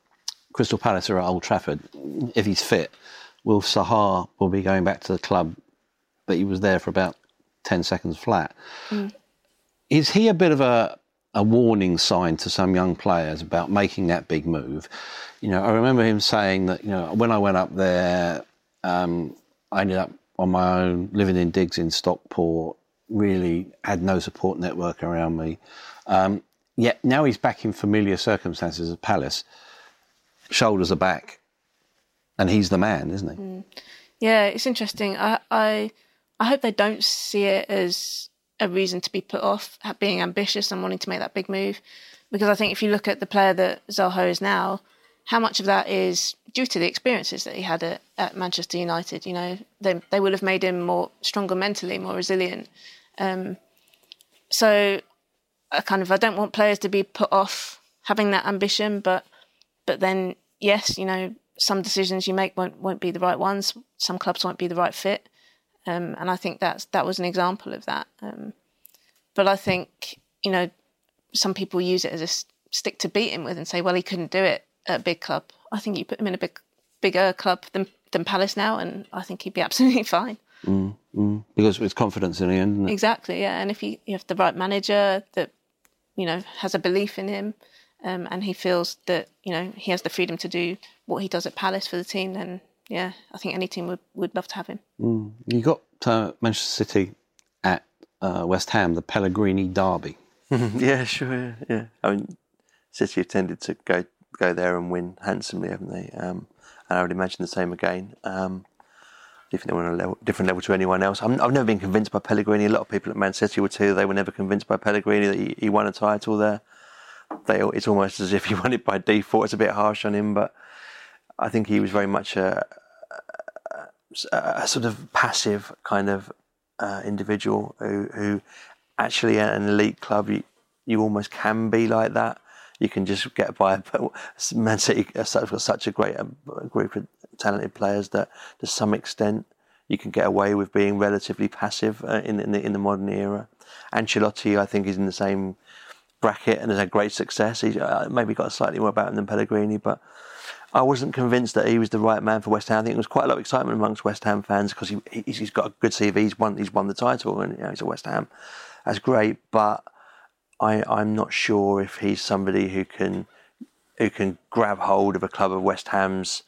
Crystal Palace are at Old Trafford. If he's fit, Will Zaha will be going back to the club, but he was there for about 10 seconds flat. Mm. Is he a bit of a, a warning sign to some young players about making that big move? You know, I remember him saying that, you know, when I went up there, um, I ended up on my own, living in digs in Stockport, really had no support network around me. Um, yet now he's back in familiar circumstances at Palace. Shoulders are back and he's the man, isn't he? Mm. Yeah, it's interesting. I, I I hope they don't see it as a reason to be put off being ambitious and wanting to make that big move, because I think if you look at the player that Zaha is now, how much of that is due to the experiences that he had at, at Manchester United? You know, they they would have made him more stronger mentally, more resilient. Um, so, I kind of I don't want players to be put off having that ambition, but but then yes, you know, some decisions you make won't won't be the right ones. Some clubs won't be the right fit, um, and I think that's that was an example of that. Um, but I think you know some people use it as a stick to beat him with and say, well, he couldn't do it at a big club. I think you put him in a big bigger club than than Palace now, and I think he'd be absolutely fine. Mm, mm. Because it's confidence in the end, isn't it? Exactly, yeah. And if you, you have the right manager that you know has a belief in him, um, and he feels that you know he has the freedom to do what he does at Palace for the team, then yeah, I think any team would, would love to have him. Mm. You got uh, Manchester City at uh, West Ham, the Pellegrini derby. yeah, sure. Yeah, I mean, City have tended to go go there and win handsomely, haven't they? Um, and I would imagine the same again. Um, if they were on a level, different level to anyone else. i have never been convinced by Pellegrini. A lot of people at Man City were too. They were never convinced by Pellegrini that he, he won a title there. They, it's almost as if he won it by default. It's a bit harsh on him, but I think he was very much a, a, sort of passive kind of uh, individual who, who actually at an elite club you, you almost can be like that. You can just get by. But Man City have got such a great um, group of talented players that, to some extent, you can get away with being relatively passive uh, in, in the, in the modern era. Ancelotti, I think, is in the same bracket and has had great success. He's uh, maybe got slightly more about him than Pellegrini, but I wasn't convinced that he was the right man for West Ham. I think there was quite a lot of excitement amongst West Ham fans because he, he's got a good CV. He's won, he's won the title and you know, he's a West Ham. That's great, but I, I'm not sure if he's somebody who can who can grab hold of a club of West Ham's,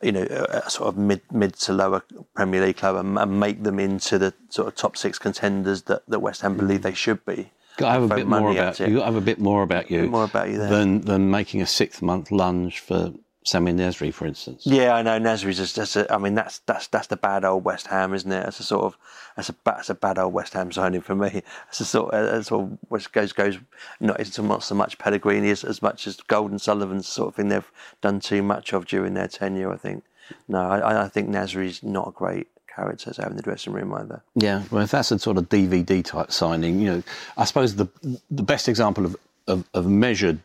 you know, a sort of mid mid to lower Premier League club and, and make them into the sort of top six contenders that, that West Ham believe mm. they should be. Got to have a bit more about you. Got to have a bit more about you. More about you than than making a sixth month lunge for Samir Nasri, for instance. Yeah, I know Nasri's just. That's a, I mean, that's that's that's the bad old West Ham, isn't it? That's a sort of that's a that's a bad old West Ham signing for me. It's a sort of, that's sort of which goes goes not it's not so much Pellegrini as, as much as Gold and Sullivan's sort of thing they've done too much of during their tenure. I think. No, I, I think Nasri's not a great character to have in the dressing room either. Yeah, well, if that's a sort of DVD type signing, you know, I suppose the the best example of, of, of measured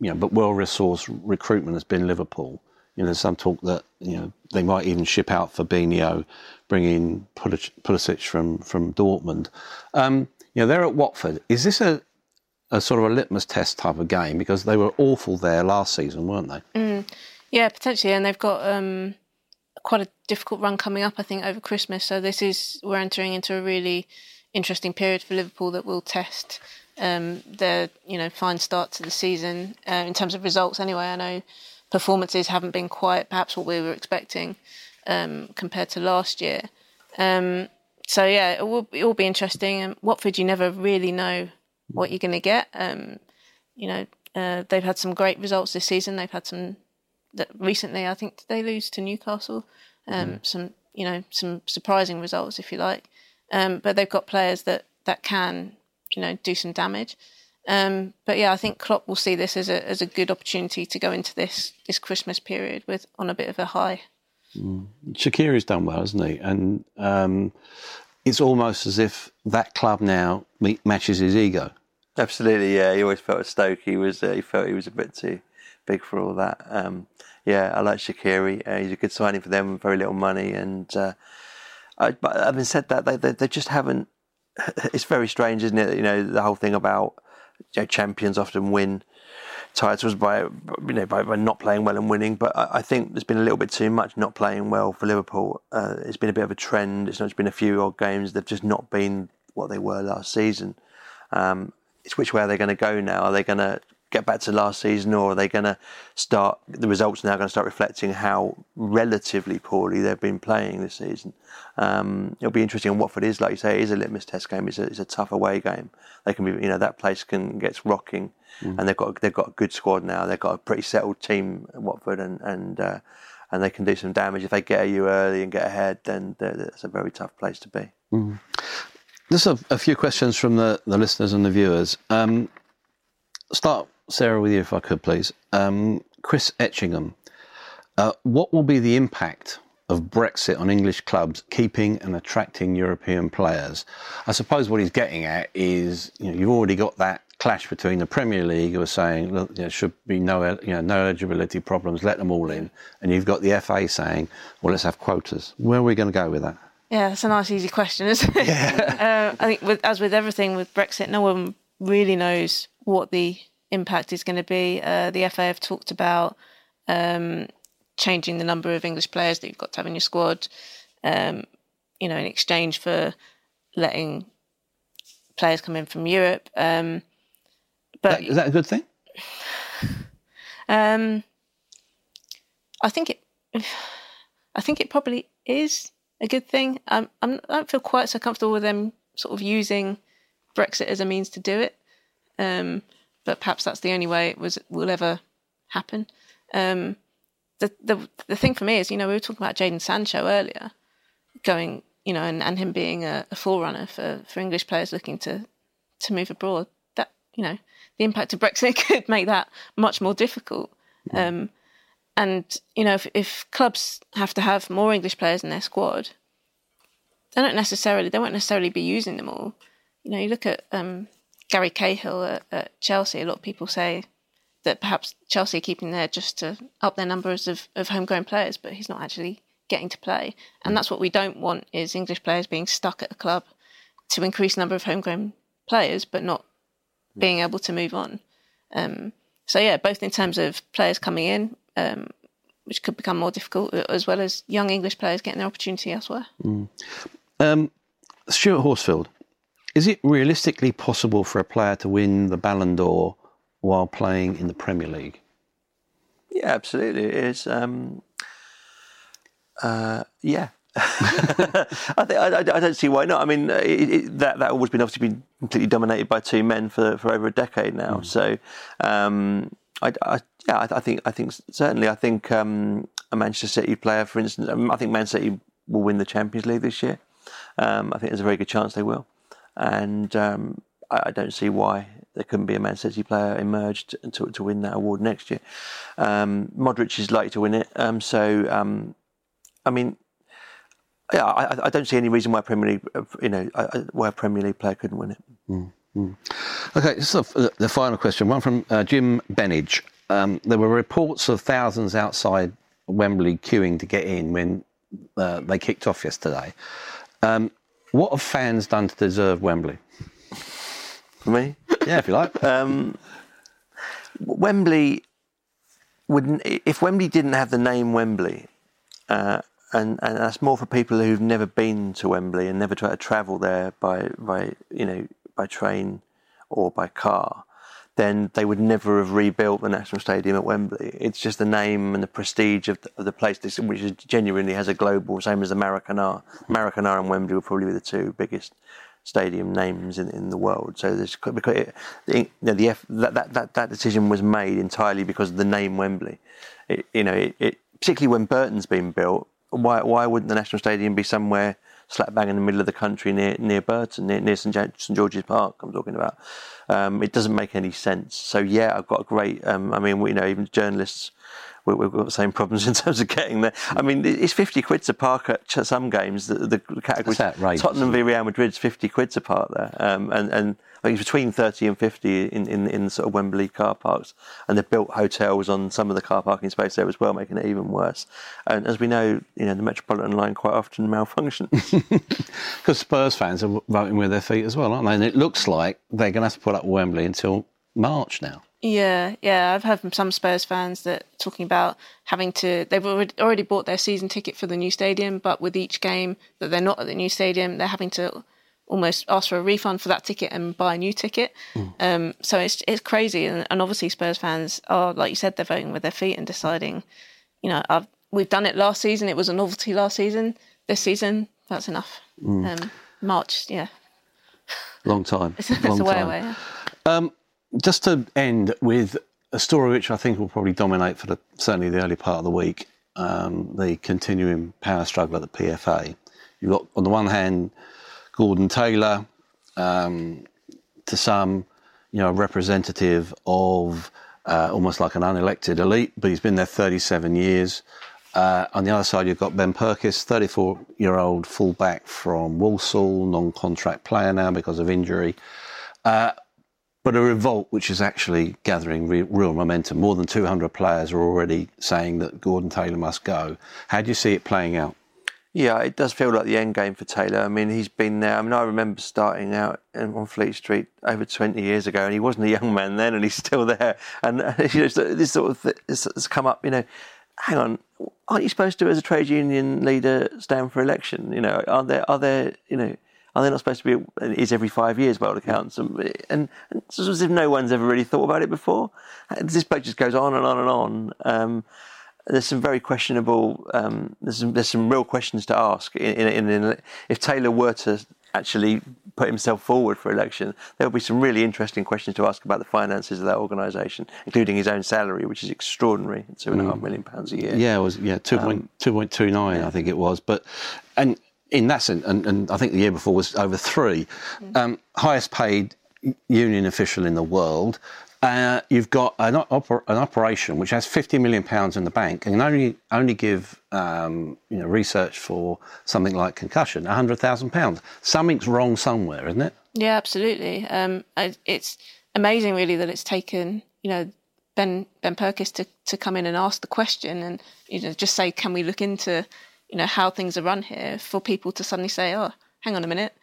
you know, but well-resourced recruitment has been Liverpool. You know, there's some talk that you know they might even ship out Fabinho, bring in Pulisic from from Dortmund. Um, you know, they're at Watford. Is this a a sort of a litmus test type of game because they were awful there last season, weren't they? Mm, yeah, potentially, and they've got um, quite a difficult run coming up. I think over Christmas. So this is we're entering into a really interesting period for Liverpool that will test um, their you know fine start to the season uh, in terms of results. Anyway, I know performances haven't been quite perhaps what we were expecting um, compared to last year. Um, so yeah, it will, it will be interesting. And Watford, you never really know what you're going to get. Um, you know, uh, they've had some great results this season. They've had some that recently. I think they lose to Newcastle. Mm. Some you know some surprising results, if you like. Um, but they've got players that that can you know do some damage. Um, but yeah, I think Klopp will see this as a as a good opportunity to go into this this Christmas period with on a bit of a high. Mm. Shaqiri's done well, hasn't he? And um, it's almost as if that club now matches his ego. Absolutely, yeah. He always felt at Stoke he was uh, he felt he was a bit too big for all that. Um, yeah, I like Shaqiri. Uh, he's a good signing for them, with very little money, and uh, I, but having said that, they, they, they just haven't it's very strange, isn't it? You know, the whole thing about you know, champions often win titles by you know by, by, not playing well and winning. But I, I, think there's been a little bit too much not playing well for Liverpool. Uh, it's been a bit of a trend. It's not just been a few odd games. They've just not been what they were last season. Um, it's which way are they going to go now? Are they going to get back to last season, or are they going to start? The results are now going to start reflecting how relatively poorly they've been playing this season. Um, it'll be interesting. And Watford is, like you say, it is a litmus test game. It's a, it's a tough away game. They can be, you know, that place can get rocking, mm. and they've got they've got a good squad now. They've got a pretty settled team, Watford, and and uh, and they can do some damage if they get you early and get ahead. Then it's a very tough place to be. Mm. Just a, a, few questions from the, the listeners and the viewers. Um, start Sarah, with you, if I could, please. Um, Chris Etchingham, uh, what will be the impact of Brexit on English clubs keeping and attracting European players? I suppose what he's getting at is, you know, you've already got that clash between the Premier League, who are saying, look, there should be no, you know, no eligibility problems, let them all in, and you've got the FA saying, well, let's have quotas. Where are we going to go with that? Yeah, that's a nice, easy question, isn't it? Yeah. uh, I think, with, as with everything with Brexit, no one really knows what the impact is going to be. Uh, the FA have talked about um, changing the number of English players that you've got to have in your squad, um, you know, in exchange for letting players come in from Europe. Um, but That, is that a good thing? um, I think it, I think it probably is a good thing. Um, I'm, I don't feel quite so comfortable with them sort of using Brexit as a means to do it. Um, but perhaps that's the only way it was will ever happen. Um, the the the thing for me is, you know, we were talking about Jadon Sancho earlier, going, you know, and, and him being a, a forerunner for, for English players looking to to move abroad. That you know, the impact of Brexit could make that much more difficult. Um, and you know, if, if clubs have to have more English players in their squad, they don't necessarily they won't necessarily be using them all. You know, you look at um, Gary Cahill at, at Chelsea. A lot of people say that perhaps Chelsea are keeping there just to up their numbers of, of homegrown players, but he's not actually getting to play. And that's what we don't want is English players being stuck at a club to increase the number of homegrown players, but not being able to move on. Um, so yeah, both in terms of players coming in, um, which could become more difficult, as well as young English players getting their opportunity elsewhere. Um, Stuart Horsfield, is it realistically possible for a player to win the Ballon d'Or while playing in the Premier League? Yeah, absolutely. It is. Um, uh, yeah. I, think, I, I don't see why not. I mean, it, it, that that always been obviously been completely dominated by two men for for over a decade now. So, um, I, I, yeah, I, I think I think certainly I think um, a Manchester City player, for instance, um, I think Man City will win the Champions League this year. Um, I think there's a very good chance they will, and um, I, I don't see why there couldn't be a Man City player emerged to to win that award next year. Um, Modric is likely to win it, um, so um, I mean. Yeah, I, I don't see any reason why Premier League, uh, you know, why a Premier League player couldn't win it. Okay, so the, the final question, one from uh, Jim Benage. Um, there were reports of thousands outside Wembley queuing to get in when uh, they kicked off yesterday. Um, what have fans done to deserve Wembley? For me, Yeah, if you like. um, Wembley wouldn't if Wembley didn't have the name Wembley, uh, and and that's more for people who've never been to Wembley and never tried to travel there by by you know by train or by car. Then they would never have rebuilt the National Stadium at Wembley. It's just the name and the prestige of the, of the place, which genuinely has a global, same as the Maracanã. Maracanã and Wembley will probably be the two biggest stadium names in, in the world. So there's because it, you know, the F, that, that that that decision was made entirely because of the name Wembley. It, you know, it, it particularly when Burton's been built. Why why wouldn't the National Stadium be somewhere slap bang in the middle of the country near near Burton, near, near St, St George's Park? I'm talking about. Um, it doesn't make any sense. So yeah, I've got a great. Um, I mean, we, you know, even journalists we- we've got the same problems in terms of getting there. I mean, it's 50 quid to park at some games. The, the category Tottenham v Real Madrid's 50 quid to park there, um, and and I think it's between 30 and 50 in, in in sort of Wembley car parks, and they've built hotels on some of the car parking space there as well, making it even worse. And as we know, you know, the Metropolitan line quite often malfunctions. Because Spurs fans are voting with their feet as well, aren't they? And it looks like they're going to have to put up Wembley until March now. Yeah, yeah. I've heard from some Spurs fans that talking about having to. They've already already bought their season ticket for the new stadium, but with each game that they're not at the new stadium, they're having to almost ask for a refund for that ticket and buy a new ticket. Um, so it's it's crazy, and, and obviously Spurs fans are like you said, they're voting with their feet and deciding. You know, I've, we've done it last season. It was a novelty last season. This season, that's enough. Um, March, yeah, Long time. it's, it's long a way time. away. yeah. just to end with a story which I think will probably dominate for the, certainly the early part of the week, um, the continuing power struggle at the PFA. You've got, on the one hand, Gordon Taylor, um, to some, you know, representative of uh, almost like an unelected elite, but he's been there 37 years. Uh, on the other side, you've got Ben Purkiss, 34 year old fullback from Walsall, non contract player now because of injury but a revolt which is actually gathering re- real momentum. More than 200 players are already saying that Gordon Taylor must go. How do you see it playing out? Yeah, it does feel like the end game for Taylor. I mean, he's been there. I mean, I remember starting out on Fleet Street over 20 years ago, and he wasn't a young man then, and he's still there. And you know, this sort of th- this has come up. You know, hang on, aren't you supposed to, as a trade union leader, stand for election? You know, are there are there you know are they not supposed to be? Is every five years by all accounts, and, and, and it's as if no one's ever really thought about it before. This boat just goes on and on and on. Um, there's some very questionable. Um, there's some there's some real questions to ask. In, in, in, if Taylor were to actually put himself forward for election, there will be some really interesting questions to ask about the finances of that organisation, including his own salary, which is extraordinary, two and a half mm. million pounds a year. Yeah, it was yeah two point um, two point two nine, I think it was. But and in that sense, and, and I think the year before was over three, mm. um, highest paid union official in the world. Uh, you've got an, oper- an, operation which has 50 million pounds in the bank and can only only give um, you know research for something like concussion 100,000 pounds. Something's wrong somewhere, isn't it? Yeah, absolutely. Um, it's amazing, really, that it's taken you know Ben Ben Purkiss to, to come in and ask the question and you know just say, can we look into you know how things are run here for people to suddenly say, oh, hang on a minute,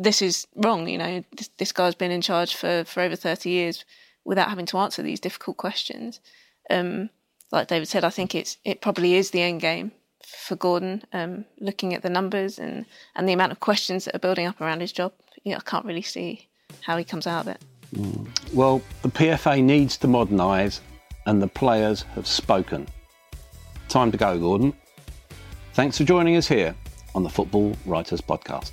this is wrong. You know, this, this guy's been in charge for for over 30 years without having to answer these difficult questions. Um, like David said, I think it's it probably is the end game for Gordon. Um, looking at the numbers and and the amount of questions that are building up around his job, you know, I can't really see how he comes out of it. Mm. Well, the PFA needs to modernise, and the players have spoken. Time to go, Gordon. Thanks for joining us here on the Football Writers Podcast.